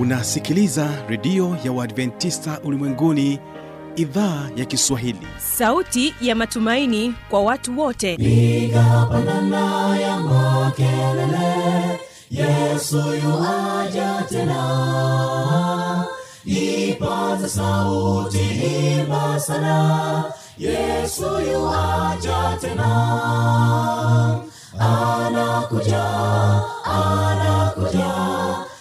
unasikiliza redio ya uadventista ulimwenguni idhaa ya kiswahili. Sauti ya matumaini kwa watu wote. Igapanana ya makelele yesu yuaja tena. Ipaza sauti imba sana yesu yuaja tena. Anakuja anakuja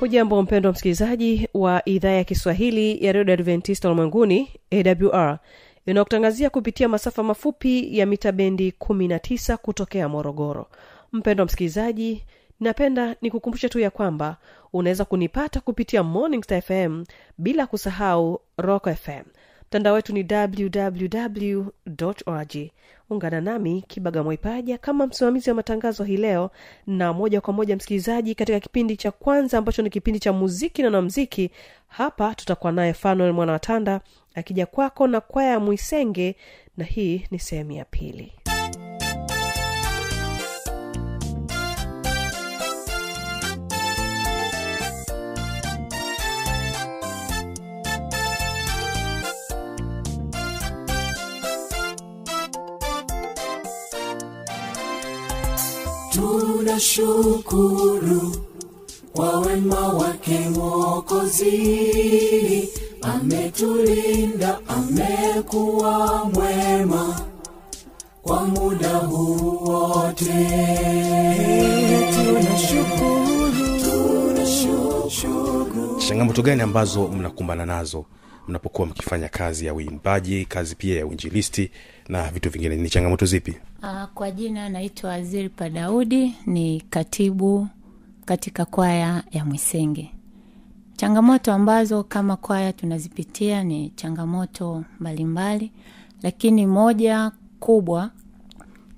hujambo mpendwa msikilizaji wa idhaa ya kiswahili ya redio adventista ulimwenguni awr inayokutangazia kupitia masafa mafupi ya mita bendi 19 kutokea morogoro. Mpendwa msikilizaji napenda nikukumbushe tu ya kwamba unaweza kunipata kupitia morning star fm bila kusahau rock fm mtandao wetu ni www org. Ungana nami kibaga mwaipaja kama msimamizi wa matangazo hii leo na moja kwa moja msikilizaji katika kipindi cha kwanza ambacho ni kipindi cha muziki na namziki hapa tutakuwa naye fanuel mwanawatanda akija kwako na kwaya ya mwisenge na hii ni sehemu ya pili tunashukuru kwa wema wake mwokozi. Ametulinda amekuwa mwema kwa muda huu wote. Tunashukuru. Tunashukuru. Changamoto gani ambazo mnakumbana nazo mnapokuwa mkifanya kazi ya uimbaji kazi pia ya uinjilisti na vitu vingine? Ni changamoto zipi kwa jina naitwa Zilpa Daudi, ni katibu katika kwaya ya Mwisenge. Changamoto ambazo kama kwaya tunazipitia ni changamoto mbalimbali, lakini moja kubwa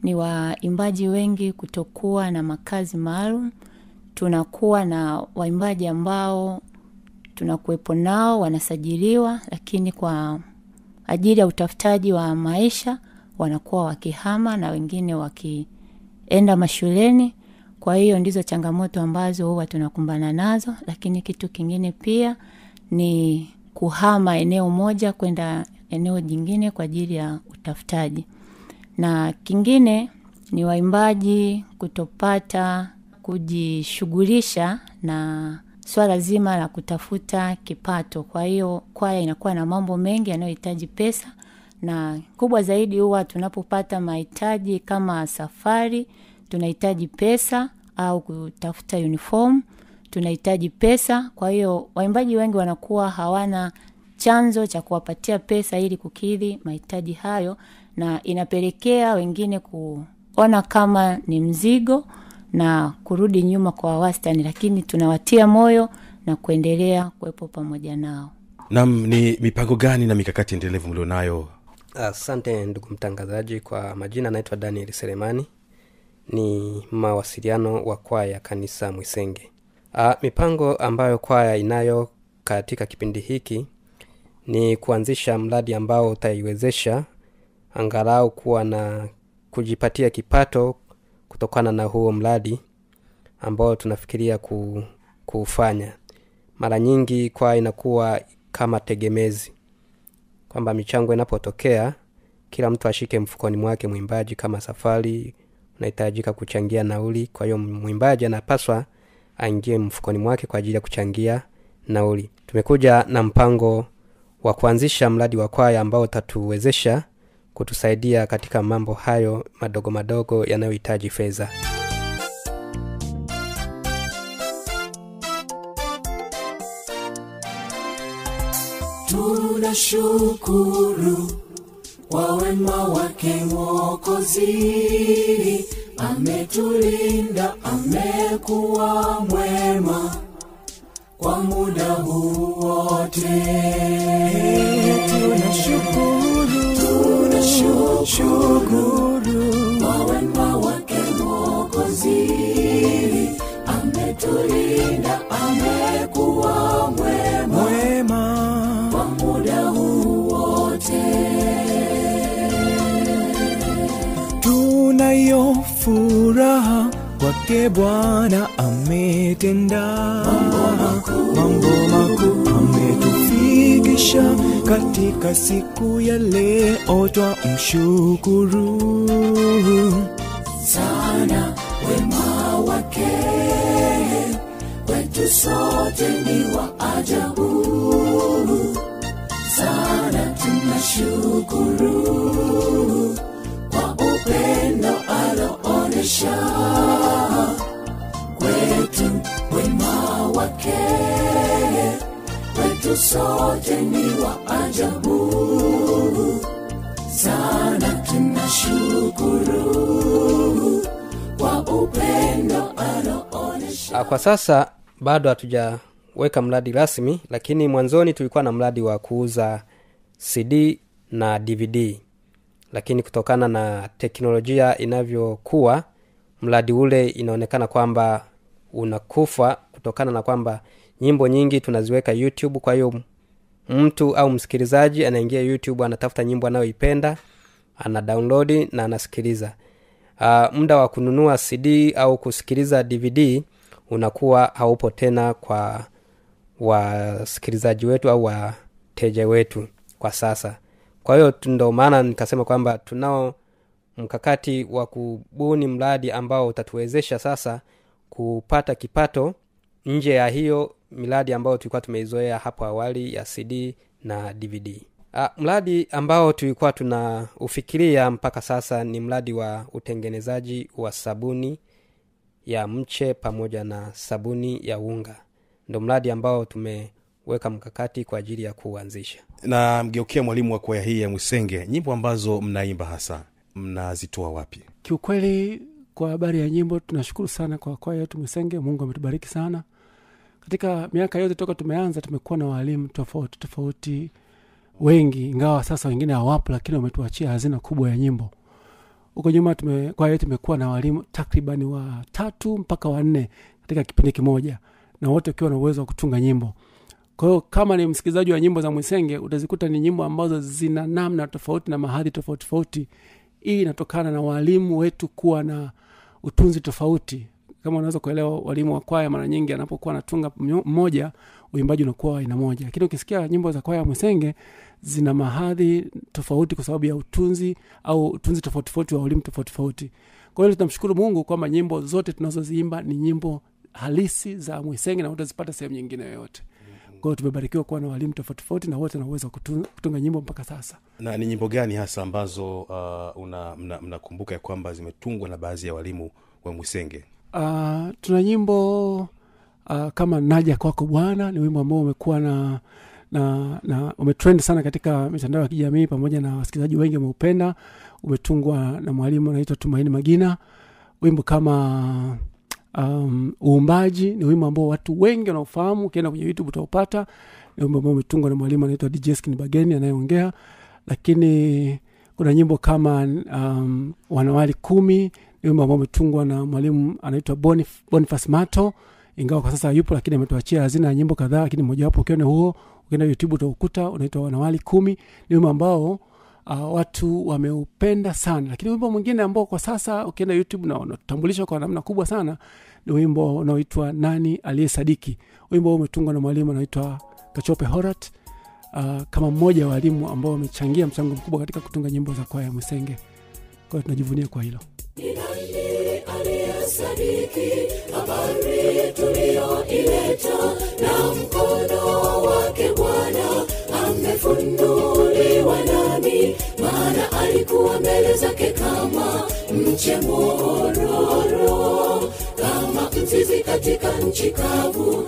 ni waimbaji wengi kutokuwa na makazi maalum. Tunakuwa na waimbaji ambao tunakuwepo nao wanasajiliwa, lakini kwa ajili ya utafutaji wa maisha wanakuwa wakihama na wengine wakienda mashuleni. Kwa hiyo ndizo changamoto ambazo huwa tunakumbana nazo lakini kitu kingine pia ni kuhama eneo moja kwenda eneo jingine kwa ajili ya utafutaji. Na kingine ni waimbaji kutopata kujishughulisha na swala zima la kutafuta kipato. Kwa hiyo kwaya inakuwa na mambo mengi yanayohitaji pesa na kubwa zaidi huwa tunapopata mahitaji kama safari tunahitaji pesa au kutafuta uniform tunahitaji pesa. Kwa hiyo waimbaji wengi wanakuwa hawana chanzo cha kuwapatia pesa ili kukidhi mahitaji hayo na inapelekea wengine kuona kama ni mzigo na kurudi nyuma kwa wastani lakini tunawatia moyo na kuendelea kuwepo pamoja nao. Nam ni mipango gani na mikakati endelevu mlionayo asante ndugu mtangazaji kwa majina anaitwa daniel selemani ni mawasiliano wa kwaya kanisa mwisenge. A, mipango ambayo kwaya inayo katika kipindi hiki ni kuanzisha mradi ambao utaiwezesha angalau kuwa na kujipatia kipato kutokana na huo mradi ambao tunafikiria ku, kuufanya. Mara nyingi kwaya inakuwa kama tegemezi kwamba michango inapotokea kila mtu ashike mfukoni mwake mwimbaji kama safari unahitajika kuchangia nauli. Kwa hiyo mwimbaji anapaswa aingie mfukoni mwake kwa ajili ya kuchangia nauli. Tumekuja na mpango wa kuanzisha mradi wa kwaya ambao utatuwezesha kutusaidia katika mambo hayo madogo madogo yanayohitaji fedha tunashukuru kwa wema wake mwokozi. Ametulinda amekuwa mwema kwa muda huu wote. Tunashukuru tunashukuru kwa wema wake mwokozi. Ametulinda amekuwa mwema kwake bwana ametenda. Mambo makuu. Ametufikisha katika siku ya leo twa mshukuru sana wema wake. Kwetu sote ni wa ajabu. Sana tunashukuru kwa upendo aloonesha kwetu wema wake kwetu sote ni wa ajabu. Sana tunashukuru kwa upendo aloonesha Ah, kwa sasa bado hatujaweka mradi rasmi lakini mwanzoni tulikuwa na mradi wa kuuza cd na dvd lakini kutokana na teknolojia inavyokuwa mradi ule inaonekana kwamba unakufa kutokana na kwamba nyimbo nyingi tunaziweka youtube. Kwa hiyo mtu au msikilizaji anaingia youtube anatafuta nyimbo anayoipenda ana download na anasikiliza. Uh, muda wa kununua cd au kusikiliza dvd unakuwa haupo tena kwa wasikilizaji wetu au wateja wetu kwa sasa. Kwa hiyo ndo maana nikasema kwamba tunao mkakati wa kubuni mradi ambao utatuwezesha sasa kupata kipato nje ya hiyo miradi ambayo tulikuwa tumeizoea hapo awali ya cd na dvd Ah, mradi ambao tulikuwa tunaufikiria mpaka sasa ni mradi wa utengenezaji wa sabuni ya mche pamoja na sabuni ya unga. Ndo mradi ambao tumeweka mkakati kwa ajili ya kuuanzisha na mgeukia mwalimu wa kwaya hii ya mwisenge nyimbo ambazo mnaimba hasa mnazitoa wapi? Kiukweli kwa habari ya nyimbo tunashukuru sana kwa kwaya yetu mwisenge mungu ametubariki sana. Katika miaka yote toka tumeanza tumekuwa na waalimu tofauti tofauti wengi. Ingawa sasa wengine hawapo lakini wametuachia hazina kubwa ya nyimbo. Huko nyuma tume, kwa yetu tumekuwa na walimu takriban watatu mpaka wanne katika kipindi kimoja na wote wakiwa na uwezo wa kutunga nyimbo. Kwa hiyo kama ni msikilizaji wa nyimbo za mwisenge utazikuta ni nyimbo ambazo zina namna tofauti na mahadhi tofauti tofauti hii inatokana na walimu wetu kuwa na utunzi tofauti. Kama unaweza kuelewa walimu wa kwaya mara nyingi anapokuwa anatunga mmoja uimbaji unakuwa wa aina moja. Lakini ukisikia nyimbo za kwaya ya mwisenge zina mahadhi tofauti kwa sababu ya utunzi au utunzi tofauti tofauti wa walimu tofauti tofauti. Kwa hiyo tunamshukuru mungu kwamba nyimbo zote tunazoziimba ni nyimbo halisi za mwisenge na utazipata sehemu nyingine yoyote kwa hiyo tumebarikiwa kuwa na walimu tofauti tofauti na wote na uwezo wa kutunga, nyimbo mpaka sasa. Na ni nyimbo gani hasa ambazo uh, mnakumbuka mnakumbuka ya kwamba zimetungwa na baadhi ya walimu wa mwisenge uh, tuna nyimbo uh, kama naja kwako bwana ni wimbo ambao umekuwa na na na umetrend sana katika mitandao ya kijamii pamoja na wasikilizaji wengi wameupenda. Umetungwa na mwalimu anaitwa tumaini magina. Wimbo kama um, uumbaji ni wimbo ambao watu wengi wanaofahamu ukienda kwenye youtube utaupata. Ni wimbo ambao umetungwa na mwalimu anaitwa djskin bageni anayeongea. Lakini kuna nyimbo kama um, wanawali kumi ni wimbo ambao umetungwa na mwalimu anaitwa Bonif- boniface mato. Ingawa kwa sasa yupo lakini ametuachia hazina ya nyimbo kadhaa lakini mojawapo ukione huo ukienda youtube utaukuta unaitwa wanawali kumi. Ni wimbo ambao uh, watu wameupenda sana. Lakini wimbo mwingine ambao kwa sasa ukienda youtube na unatambulishwa kwa namna kubwa sana ni wimbo unaoitwa nani aliyesadiki wimbo huu umetungwa na mwalimu anaitwa kachope horat. Uh, kama mmoja wa walimu ambao wamechangia mchango mkubwa katika kutunga nyimbo za kwaya ya mwisenge kwa tunajivunia kwa hilo. Ni nani aliyesadiki habari tuliyoileta na mkono wake Bwana amefunuliwa nami, maana alikuwa mbele zake kama mche mororo, kama mzizi katika nchi kavu,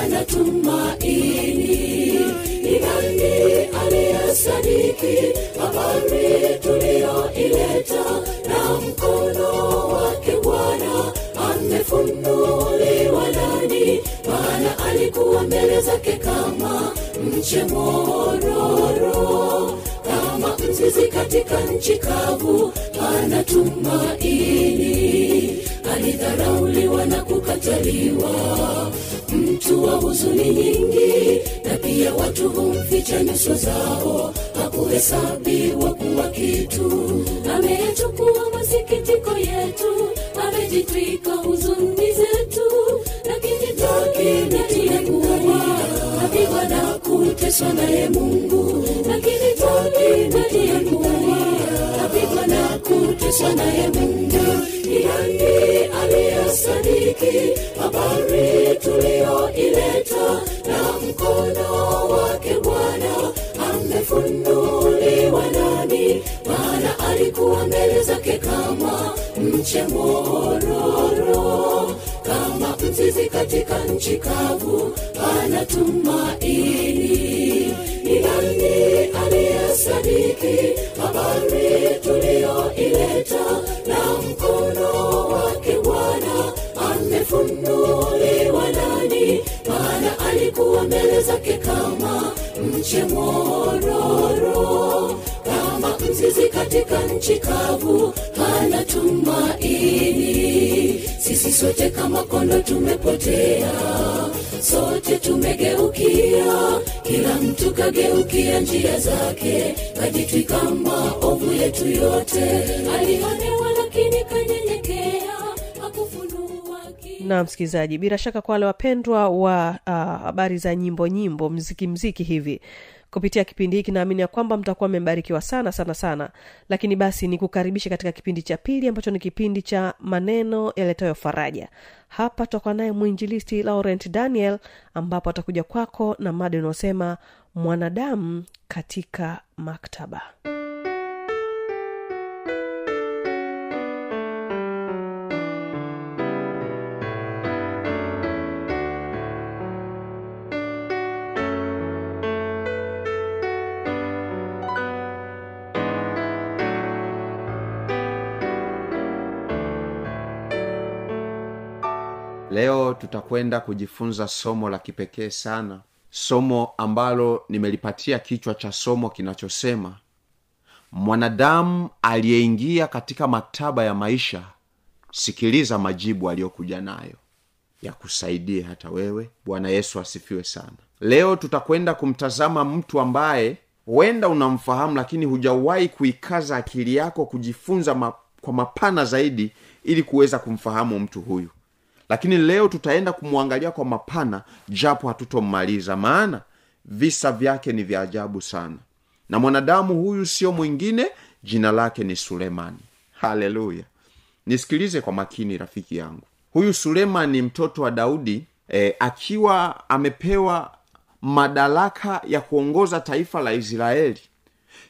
anatumaini. Ni nani aliyesadiki habari tuliyoileta? Na mkono wake Bwana amefunuliwa maana alikuwa mbele zake kama mche mororo kama mzizi katika nchi kavu ana tumaini. Alidharauliwa na kukataliwa mtu wa huzuni nyingi na pia watu humficha nyuso zao. Hakuhesabiwa kuwa kitu. Ameyachukua kuteswa naye mungu lakini takinatiekuwa apigwa na kuteswa naye mungu yani aliyesadiki. Habari tuliyoileta na mkono wake bwana amefunuliwa nani? Maana alikuwa mbele zake kama mche mzizi katika nchi kavu ana tumaini ni nani aliyesadiki habari tuliyoileta? Na mkono wake bwana amefunuliwa nani? Maana alikuwa mbele zake kama mche mororo. Kama mzizi katika nchi kavu hana tumaini sisi sote kama kondo tumepotea sote tumegeukia. Kila mtu kageukia njia zake kajitwika maovu yetu yote. Alionewa lakini kanyenyekea na msikilizaji bila shaka kwa wale wapendwa wa uh, habari za nyimbo nyimbo mziki mziki hivi kupitia kipindi hiki naamini ya kwamba mtakuwa mmebarikiwa sana sana sana. Lakini basi ni kukaribisha katika kipindi cha pili ambacho ni kipindi cha maneno yaletayo faraja. Hapa tutakuwa naye mwinjilisti laurent daniel ambapo atakuja kwako na mada unaosema mwanadamu katika maktaba leo tutakwenda kujifunza somo la kipekee sana. Somo ambalo nimelipatia kichwa cha somo kinachosema mwanadamu aliyeingia katika maktaba ya maisha sikiliza majibu aliyokuja nayo. Yakusaidie hata wewe. Bwana yesu asifiwe sana. Leo tutakwenda kumtazama mtu ambaye huenda unamfahamu lakini hujawahi kuikaza akili yako kujifunza ma, kwa mapana zaidi ili kuweza kumfahamu mtu huyu lakini leo tutaenda kumwangalia kwa mapana japo hatutommaliza maana visa vyake ni vya ajabu sana. Na mwanadamu huyu sio mwingine jina lake ni sulemani. Haleluya. Nisikilize kwa makini rafiki yangu. Huyu sulemani ni mtoto wa daudi e, akiwa amepewa madaraka ya kuongoza taifa la israeli.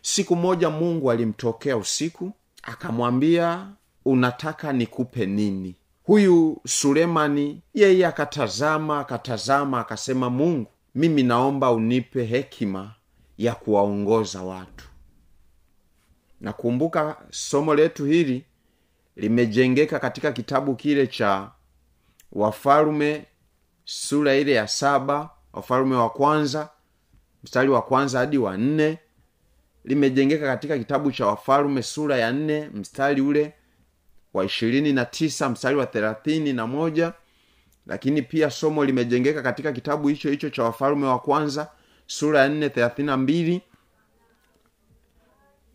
Siku moja mungu alimtokea usiku akamwambia unataka nikupe nini huyu sulemani yeye akatazama akatazama akasema mungu mimi naomba unipe hekima ya kuwaongoza watu. Nakumbuka somo letu hili limejengeka katika kitabu kile cha wafalume sura ile ya saba wafalume wa kwanza mstari wa kwanza hadi wa nne. Limejengeka katika kitabu cha wafalume sura ya nne mstari ule wa ishirini na tisa mstari wa thelathini na moja. Lakini pia somo limejengeka katika kitabu hicho hicho cha wafalume wa kwanza sura ya nne thelathini na mbili.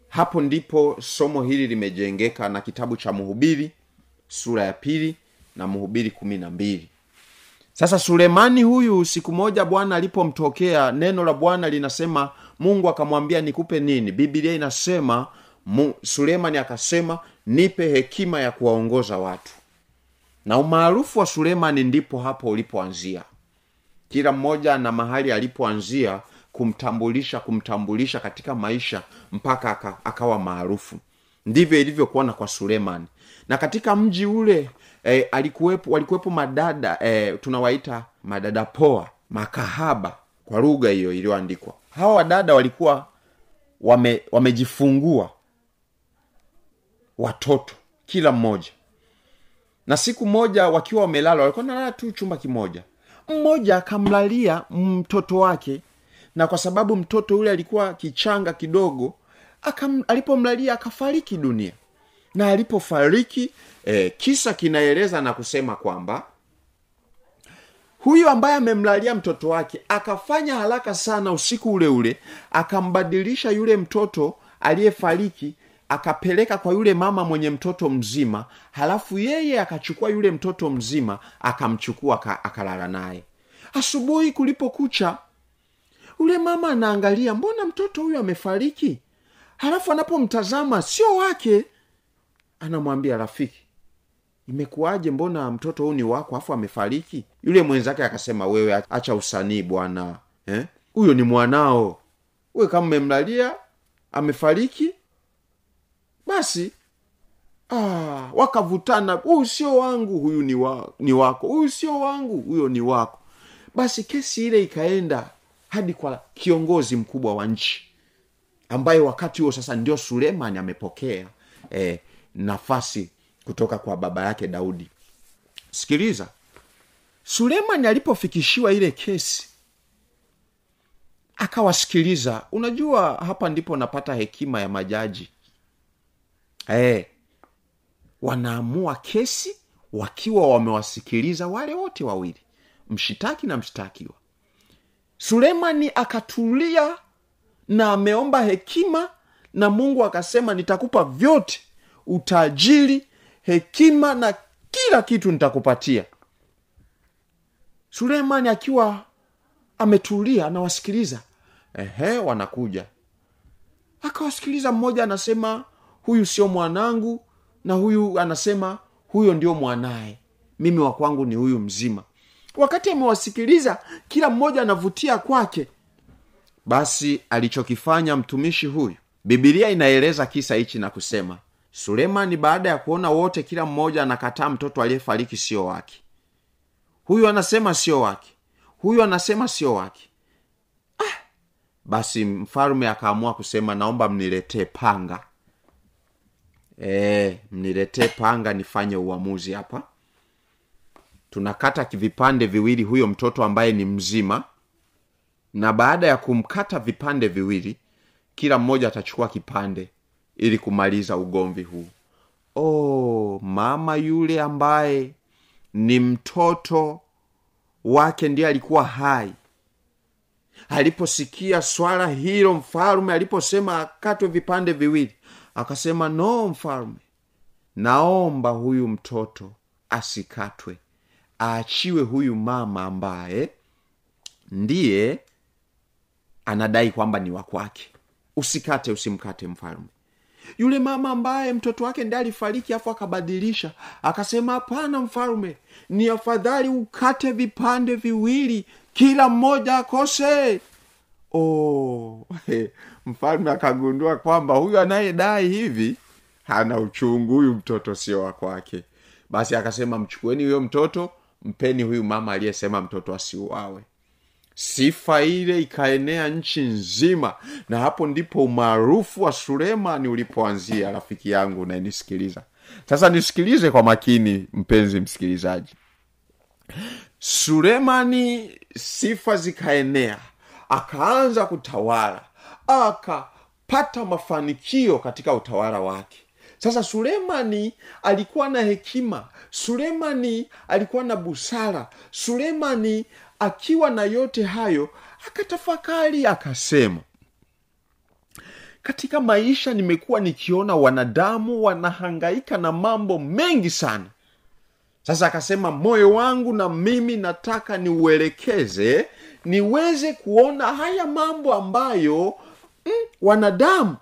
Hapo ndipo somo hili limejengeka na kitabu cha mhubiri sura ya pili na mhubiri kumi na mbili. Sasa sulemani huyu siku moja bwana alipomtokea neno la bwana linasema mungu akamwambia nikupe nini? Biblia inasema mu, sulemani akasema nipe hekima ya kuwaongoza watu. Na umaarufu wa sulemani ndipo hapo ulipoanzia. Kila mmoja na mahali alipoanzia kumtambulisha kumtambulisha katika maisha mpaka akawa maarufu. Ndivyo ilivyokuwa na kwa sulemani. Na katika mji ule e, alikuwepo walikuwepo madada e, tunawaita madada poa makahaba kwa lugha hiyo iliyoandikwa. Hawa wadada walikuwa wame, wamejifungua watoto kila mmoja. Na siku moja wakiwa wamelala walikuwa nalala tu chumba kimoja. Mmoja akamlalia mtoto wake na kwa sababu mtoto yule alikuwa kichanga kidogo akam, alipomlalia akafariki dunia. Na alipofariki eh, kisa kinaeleza na kusema kwamba huyu ambaye amemlalia mtoto wake akafanya haraka sana usiku ule ule akambadilisha yule mtoto aliyefariki akapeleka kwa yule mama mwenye mtoto mzima halafu yeye akachukua yule mtoto mzima akamchukua aka- akalala naye. Asubuhi kulipokucha ule mama anaangalia mbona mtoto huyu amefariki? Halafu anapomtazama sio wake. Anamwambia rafiki imekuwaje? Mbona mtoto huu ni wako afu amefariki? Yule mwenzake akasema wewe acha usanii bwana eh? ni mwanao. Uwe kama mmemlalia amefariki basi ah, wakavutana huyu sio wangu huyu ni, wa, ni wako. Huyu sio wangu huyo ni wako. Basi kesi ile ikaenda hadi kwa kiongozi mkubwa wa nchi ambaye wakati huo sasa ndio sulemani amepokea eh, nafasi kutoka kwa baba yake daudi. Sikiliza sulemani alipofikishiwa ile kesi akawasikiliza. Unajua hapa ndipo napata hekima ya majaji eh, wanaamua kesi wakiwa wamewasikiliza wale wote wawili mshitaki na mshtakiwa. Sulemani akatulia na ameomba hekima na mungu akasema nitakupa vyote utajiri hekima na kila kitu nitakupatia. Sulemani akiwa ametulia anawasikiliza. Ehe wanakuja. Akawasikiliza mmoja anasema huyu sio mwanangu na huyu anasema huyo ndio mwanaye. Mimi wa kwangu ni huyu mzima. Wakati amewasikiliza kila mmoja anavutia kwake. Basi alichokifanya mtumishi huyu bibilia inaeleza kisa hichi na kusema sulemani baada ya kuona wote kila mmoja anakataa mtoto aliyefariki sio wake. Huyu anasema sio wake. Huyu anasema sio wake. Ah, basi mfalume akaamua kusema naomba mniletee panga e, mniletee panga nifanye uamuzi hapa. Tunakata vipande viwili huyo mtoto ambaye ni mzima. Na baada ya kumkata vipande viwili kila mmoja atachukua kipande ili kumaliza ugomvi huu. Oh, mama yule ambaye ni mtoto wake ndiye alikuwa hai. Aliposikia swala hilo mfalume aliposema akatwe vipande viwili akasema no mfalme naomba huyu mtoto asikatwe. Aachiwe huyu mama ambaye ndiye anadai kwamba ni wakwake usikate usimkate mfalme. Yule mama ambaye mtoto wake ndiye alifariki afu akabadilisha akasema hapana mfalme ni afadhali ukate vipande viwili kila mmoja akose oh, mfalme akagundua kwamba huyu anayedai hivi hana uchungu huyu mtoto sio wa kwake. Basi akasema mchukueni huyo mtoto mpeni huyu mama aliyesema mtoto asiuawe. Sifa ile ikaenea nchi nzima na hapo ndipo umaarufu wa sulemani ulipoanzia rafiki yangu unayenisikiliza sasa nisikilize kwa makini mpenzi msikilizaji. Sulemani sifa zikaenea akaanza kutawala akapata mafanikio katika utawala wake. Sasa sulemani alikuwa na hekima sulemani alikuwa na busara sulemani akiwa na yote hayo akatafakari akasema katika maisha nimekuwa nikiona wanadamu wanahangaika na mambo mengi sana. Sasa akasema moyo wangu na mimi nataka niuelekeze niweze kuona haya mambo ambayo mm, wanadamu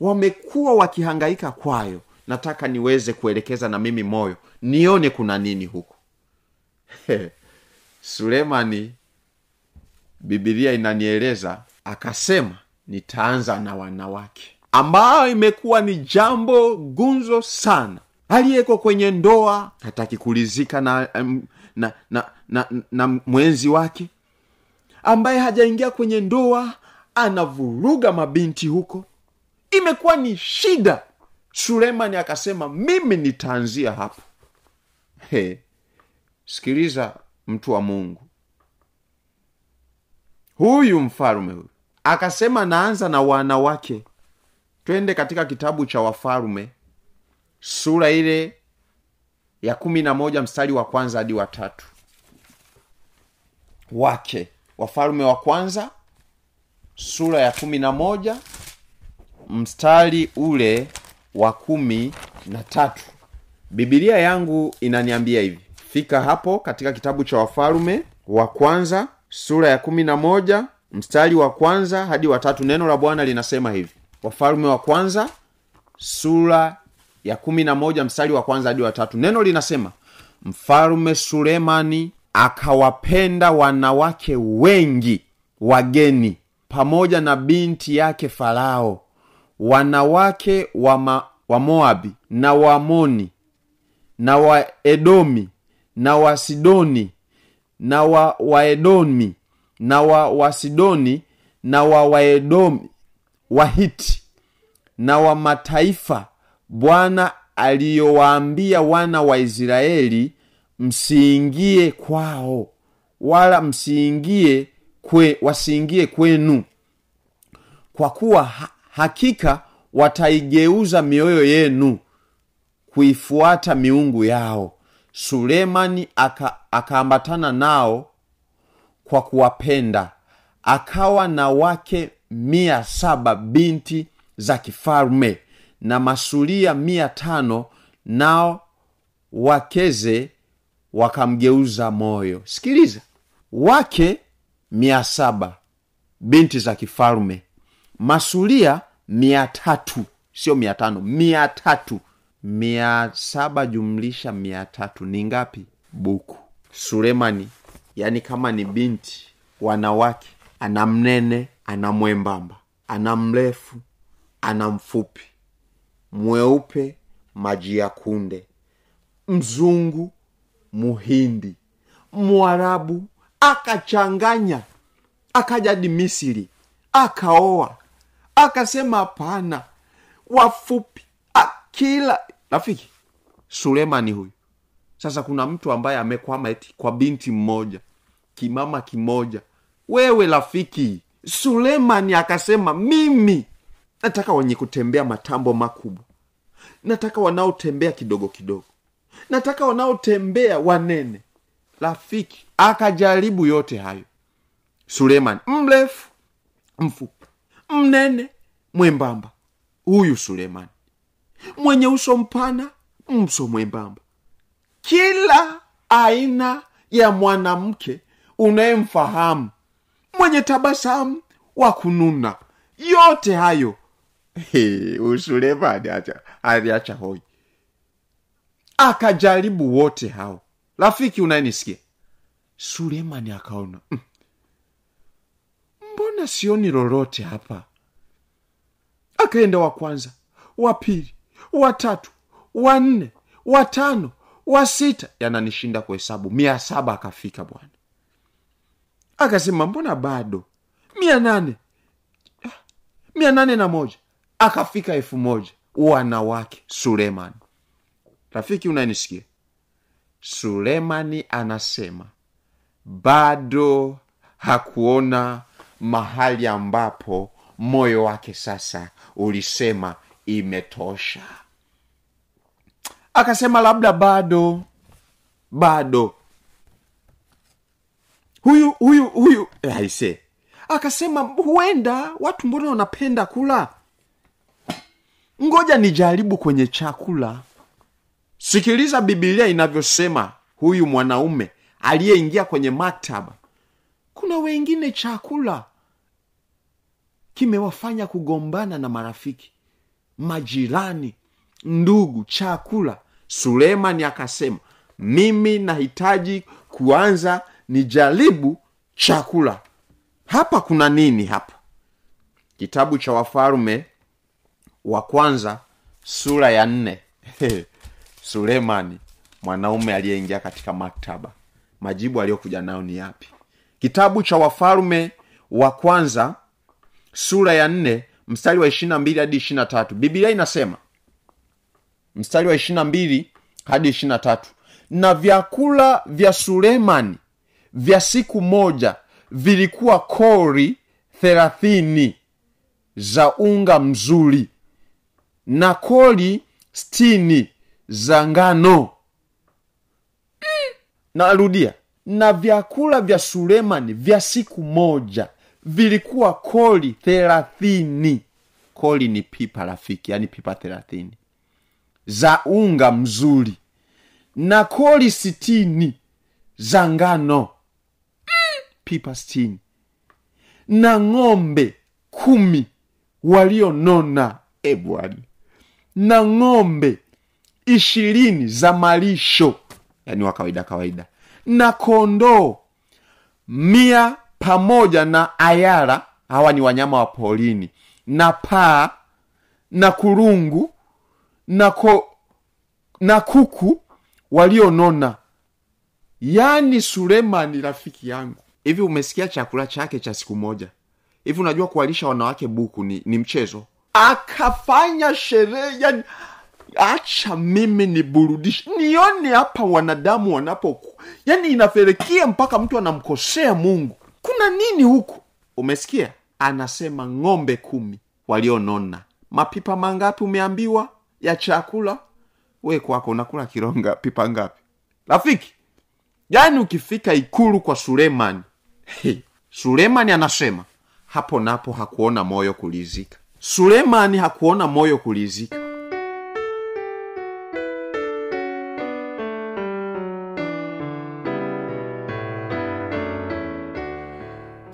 wamekuwa wakihangaika kwayo. Nataka niweze kuelekeza na mimi moyo nione kuna nini huku. Sulemani bibilia inanieleza akasema nitaanza na wanawake ambayo imekuwa ni jambo gunzo sana. Aliyeko kwenye ndoa hataki kulizika na, na, na, na, na mwenzi wake ambaye hajaingia kwenye ndoa anavuruga mabinti huko. Imekuwa ni shida. Sulemani akasema mimi nitaanzia hapo. Hey, sikiliza mtu wa mungu. Huyu mfalume huyu akasema naanza na wanawake. Twende katika kitabu cha wafalume sura ile ya kumi na moja mstari wa kwanza hadi watatu wake wafalume wa kwanza sura ya kumi na moja mstari ule wa kumi na tatu bibilia yangu inaniambia hivi fika hapo katika kitabu cha wafalume wa kwanza sura ya kumi na moja mstari wa kwanza hadi watatu. neno la bwana linasema hivi wafalume wa kwanza sura ya kumi na moja mstari wa kwanza hadi watatu. neno linasema mfalume sulemani akawapenda wanawake wengi wageni pamoja na binti yake farao. Wanawake wa, ma, wa moabi na waamoni na waedomi na wasidoni na wa waedomi na wa wasidoni na wa waedomi wahiti na wa mataifa bwana aliyowaambia wana wa israeli msiingie kwao wala msiingie kwe, wasiingie kwenu. Kwa kuwa ha, hakika wataigeuza mioyo yenu kuifuata miungu yao. Sulemani aka, akaambatana nao kwa kuwapenda akawa na wake mia saba binti za kifalme na masuria mia tano nao wakeze wakamgeuza moyo. Sikiliza. Wake mia saba binti za kifalme. Masuria mia tatu sio mia tano mia tatu. Mia saba jumlisha mia tatu. Ni ngapi? Buku. Sulemani yani kama ni binti wanawake ana mnene ana mwembamba ana mrefu ana mfupi mweupe maji ya kunde mzungu muhindi mwarabu akachanganya akaja hadi misiri akaoa akasema hapana. Wafupi akila rafiki sulemani huyu. Sasa kuna mtu ambaye amekwama eti kwa binti mmoja kimama kimoja. Wewe rafiki sulemani akasema mimi nataka wenye kutembea matambo makubwa. Nataka wanaotembea kidogo kidogo nataka wanaotembea wanene. Rafiki akajaribu yote hayo. Sulemani mrefu mfupi mnene mwembamba. Huyu sulemani mwenye uso mpana mso mwembamba. Kila aina ya mwanamke unayemfahamu mwenye tabasamu wa kununa. Yote hayo. Usulemani aliacha hoi akajaribu wote hao. Rafiki unayenisikia? Sulemani akaona mm, mbona sioni lolote hapa? Akaenda wa kwanza wa pili wa tatu wa nne wa tano wa sita. Yananishinda kuhesabu. Mia saba akafika bwana. Akasema mbona bado? Mia nane. Ah, mia nane na moja. Akafika elfu moja. Wanawake sulemani rafiki unanisikia? Sulemani anasema bado hakuona mahali ambapo moyo wake sasa ulisema imetosha. Akasema labda bado bado. Huyu huyu huyu aise. Akasema huenda watu mbona wanapenda kula? Ngoja nijaribu kwenye chakula sikiliza bibilia inavyosema huyu mwanaume aliyeingia kwenye maktaba. Kuna wengine chakula kimewafanya kugombana na marafiki majirani ndugu chakula. Sulemani akasema mimi nahitaji kuanza nijaribu chakula. Hapa kuna nini hapa? Kitabu cha wafalume wa kwanza sura ya nne sulemani mwanaume aliyeingia katika maktaba. Majibu aliyokuja nayo ni yapi? Kitabu cha wafalume wa kwanza sura ya nne mstari wa ishirina mbili hadi ishirina tatu. Biblia inasema mstari wa ishirina mbili hadi ishirina tatu na vyakula vya sulemani vya siku moja vilikuwa kori thelathini za unga mzuri na kori stini za ngano. Narudia na vyakula vya sulemani vya siku moja vilikuwa koli thelathini. Koli ni pipa rafiki yani pipa thelathini. Za unga mzuri na koli sitini za ngano. Pipa sitini. Na ng'ombe kumi walionona. Ebwani na ng'ombe ishirini za malisho. Yani wa kawaida kawaida. Na kondoo mia pamoja na ayara hawa ni wanyama wa porini. Na paa na kurungu na, ko, na kuku walionona. Yaani sulemani rafiki yangu. Hivi umesikia chakula chake cha siku moja? Hivi unajua kuwalisha wanawake buku ni, ni mchezo? Akafanya sherehe yani acha mimi niburudishe. Nione hapa wanadamu wanapo yani inaferekia mpaka mtu anamkosea mungu. Kuna nini huku? Umesikia? Anasema ng'ombe kumi walionona. Mapipa mangapi umeambiwa ya chakula? We kwako unakula kironga pipa ngapi? Rafiki yani ukifika ikulu kwa sulemani. Hey, sulemani anasema hapo napo hakuona moyo kulizika. Sulemani hakuona moyo kulizika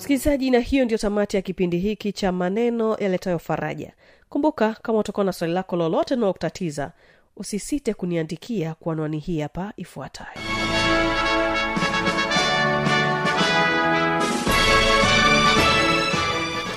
msikilizaji na hiyo ndio tamati ya kipindi hiki cha maneno yaletayo faraja. Kumbuka kama utakuwa na swali lako lolote linalokutatiza usisite kuniandikia kwa anwani hii hapa ifuatayo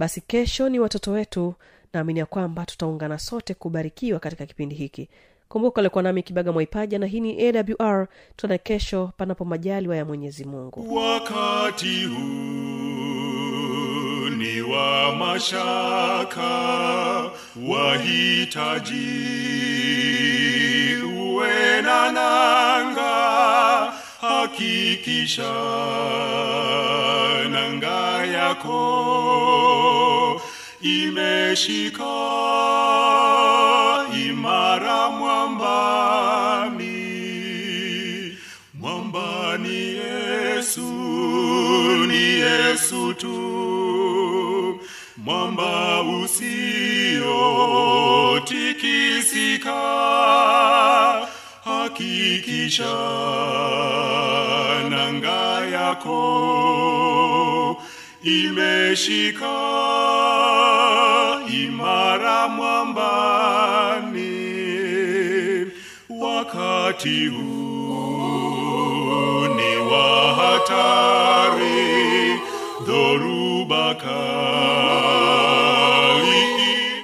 basi kesho ni watoto wetu. Naamini ya kwamba tutaungana sote kubarikiwa katika kipindi hiki. Kumbuka alikuwa nami kibaga mwaipaja na hii ni awr tuna kesho panapo majaliwa ya mwenyezi mungu. Wakati huu ni wa mashaka wahitaji uwe na nanga hakikisha nanga yako imeshika imara mwambani. Mwambani yesu ni yesu tu. Mwamba usiotikisika hakikisha nanga yako imeshika imara mwambani wakati huu ni wa